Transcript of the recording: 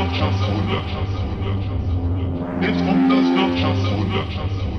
Wirtschaftswunder. Jetzt kommt das Wirtschaftswunder.